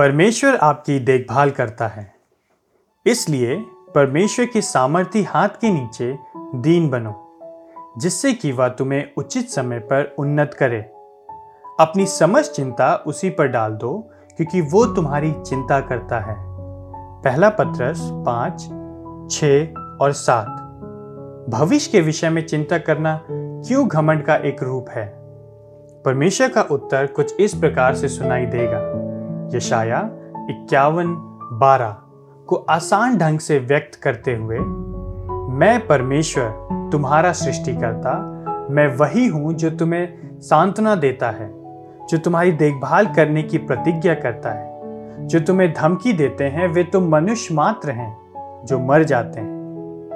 परमेश्वर आपकी देखभाल करता है। इसलिए परमेश्वर के सामर्थ्य हाथ के नीचे दीन बनो, जिससे कि वह तुम्हें उचित समय पर उन्नत करे। अपनी समझ चिंता उसी पर डाल दो, क्योंकि वो तुम्हारी चिंता करता है। पहला पत्रस पाँच, छ और सात। भविष्य के विषय में चिंता करना क्यों घमंड का एक रूप है? परमेश्वर का उत्तर कुछ इस प्रकार से सुनाई देगा। यशाया इक्यावन बारह को आसान ढंग से व्यक्त करते हुए, मैं परमेश्वर, तुम्हारा सृष्टिकर्ता, मैं वही हूँ जो तुम्हें सांत्वना देता है, जो तुम्हारी देखभाल करने की प्रतिज्ञा करता है। जो तुम्हें धमकी देते हैं, वे तुम मनुष्य मात्र हैं, जो मर जाते हैं।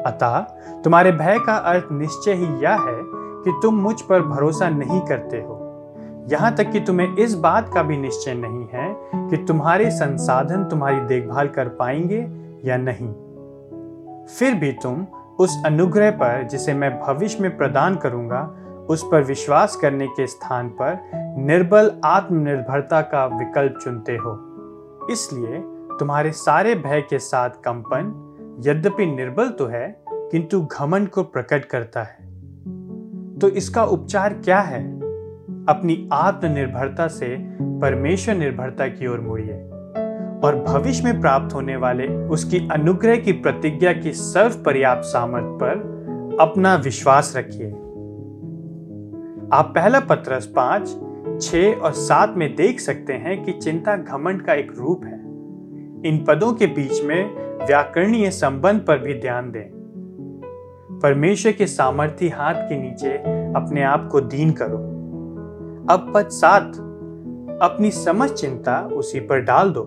अतः तुम्हारे भय का अर्थ निश्चय ही यह है कि तुम मुझ पर भरोसा नहीं करते हो। यहाँ तक कि तुम्हें इस बात का भी निश्चय नहीं है कि तुम्हारे संसाधन तुम्हारी देखभाल कर पाएँगे या नहीं। फिर भी तुम उस अनुग्रह पर जिसे मैं भविष्य में प्रदान करूँगा, उस पर विश्वास करने के स्थान पर निर्बल आत्मनिर्भरता का विकल्प चुनते हो। इसलिए तुम्हारे सारे भय के साथ कंपन, यद्यपि निर्बल तो है, किंतु घमंड को प्रकट करता है। तो इसका उपचार क्या है? अपनी आत्मनिर्भरता से परमेश्वर निर्भरता की ओर मुड़िए और भविष्य में प्राप्त होने वाले उसकी अनुग्रह की प्रतिज्ञा की सर्व पर्याप्त सामर्थ पर अपना विश्वास रखिए। आप पहला पत्रस पाँच छ और सात में देख सकते हैं कि चिंता घमंड का एक रूप है। इन पदों के बीच में व्याकरणीय संबंध पर भी ध्यान दें। परमेश्वर के सामर्थ्य हाथ के नीचे अपने आप को दीन करो। अब पद सात। अपनी समझ चिंता उसी पर डाल दो।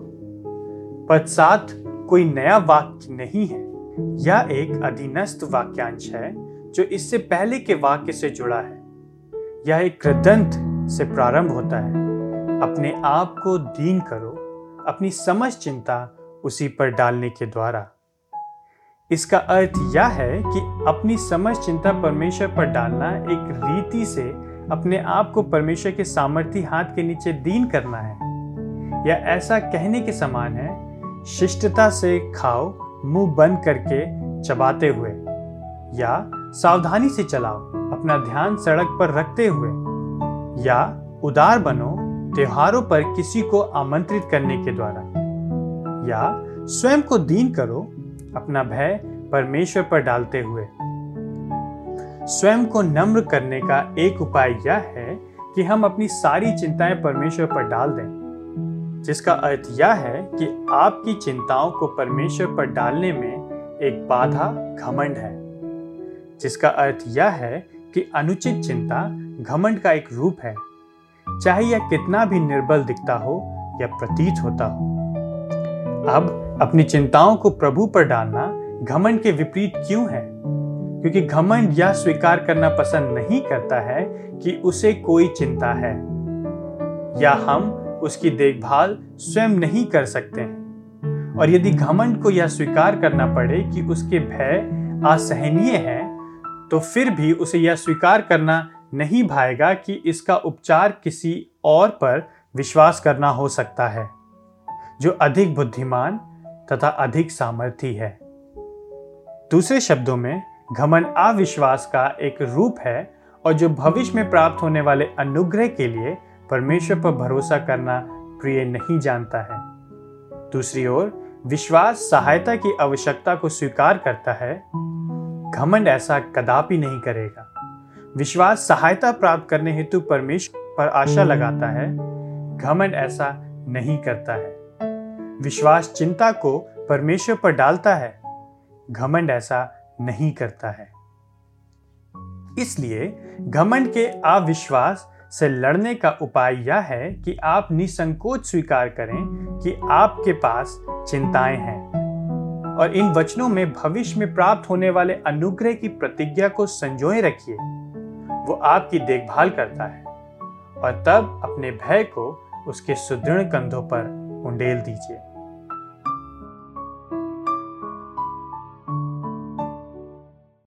पद सात, कोई नया वाक्य नहीं है। यह एक अधीनस्थ वाक्यांश है, जो इससे पहले के वाक्य से जुड़ा है। यह एक कृदंत से प्रारंभ होता है। अपने आप को दीन करो। अपनी समझ चिंता उसी पर डालने के द्वारा। इसका अर्थ यह है कि अपनी समझ चिंता परमेश्वर पर डालना एक रीति से अपने आप को परमेश्वर के सामर्थ्य हाथ के नीचे दीन करना है। या ऐसा कहने के समान है, शिष्टता से खाओ, मुँह बंद करके चबाते हुए, या सावधानी से चलाओ, अपना ध्यान सड़क पर रखते हुए, या उदार बनो त्योहारों पर किसी को आमंत्रित करने के द्वारा, या स्वयं को दीन करो, अपना भय परमेश्वर पर डालते हुए। स्वयं को नम्र करने का एक उपाय यह है कि हम अपनी सारी चिंताएँ परमेश्वर पर डाल दें। जिसका अर्थ यह है कि आपकी चिंताओं को परमेश्वर पर डालने में एक बाधा, घमंड है। जिसका अर्थ यह है कि अनुचित चिंता, घमंड का एक रूप है। चाहे यह कितना भी निर्बल दिखता हो या प्रतीत होता हो। अब अपनी चिंताओं को प्रभु पर डालना घमंड के विपरीत क्यों है? क्योंकि घमंड यह स्वीकार करना पसंद नहीं करता है कि उसे कोई चिंता है। या हम उसकी देखभाल स्वयं नहीं कर सकते हैं। और यदि घमंड को यह स्वीकार करना पड़े कि उसके भय असहनीय है तो फिर भी उसे यह स्वीकार करना नहीं भाएगा कि इसका उपचार किसी और पर विश्वास करना हो सकता है, जो अधिक बुद्धिमान तथा अधिक सामर्थ्य है। दूसरे शब्दों में घमन अविश्वास का एक रूप है और जो भविष्य में प्राप्त होने वाले अनुग्रह के लिए परमेश्वर पर भरोसा करना प्रिय नहीं जानता है। दूसरी ओर, विश्वास सहायता की आवश्यकता को स्वीकार करता है। घमंड ऐसा कदापि नहीं करेगा। विश्वास सहायता प्राप्त करने हेतु परमेश्वर पर आशा लगाता है। घमंड ऐसा नहीं करता है। विश्वास चिंता को परमेश्वर पर डालता है। घमंड ऐसा नहीं करता है। इसलिए घमंड के अविश्वास से लड़ने का उपाय यह है कि आप निसंकोच स्वीकार करें कि आपके पास चिंताएँ हैं और इन वचनों में भविष्य में प्राप्त होने वाले अनुग्रह की प्रतिज्ञा को संजोए रखिए। वो आपकी देखभाल करता है और तब अपने भय को उसके सुदृढ़ कंधों पर उंडेल दीजिए।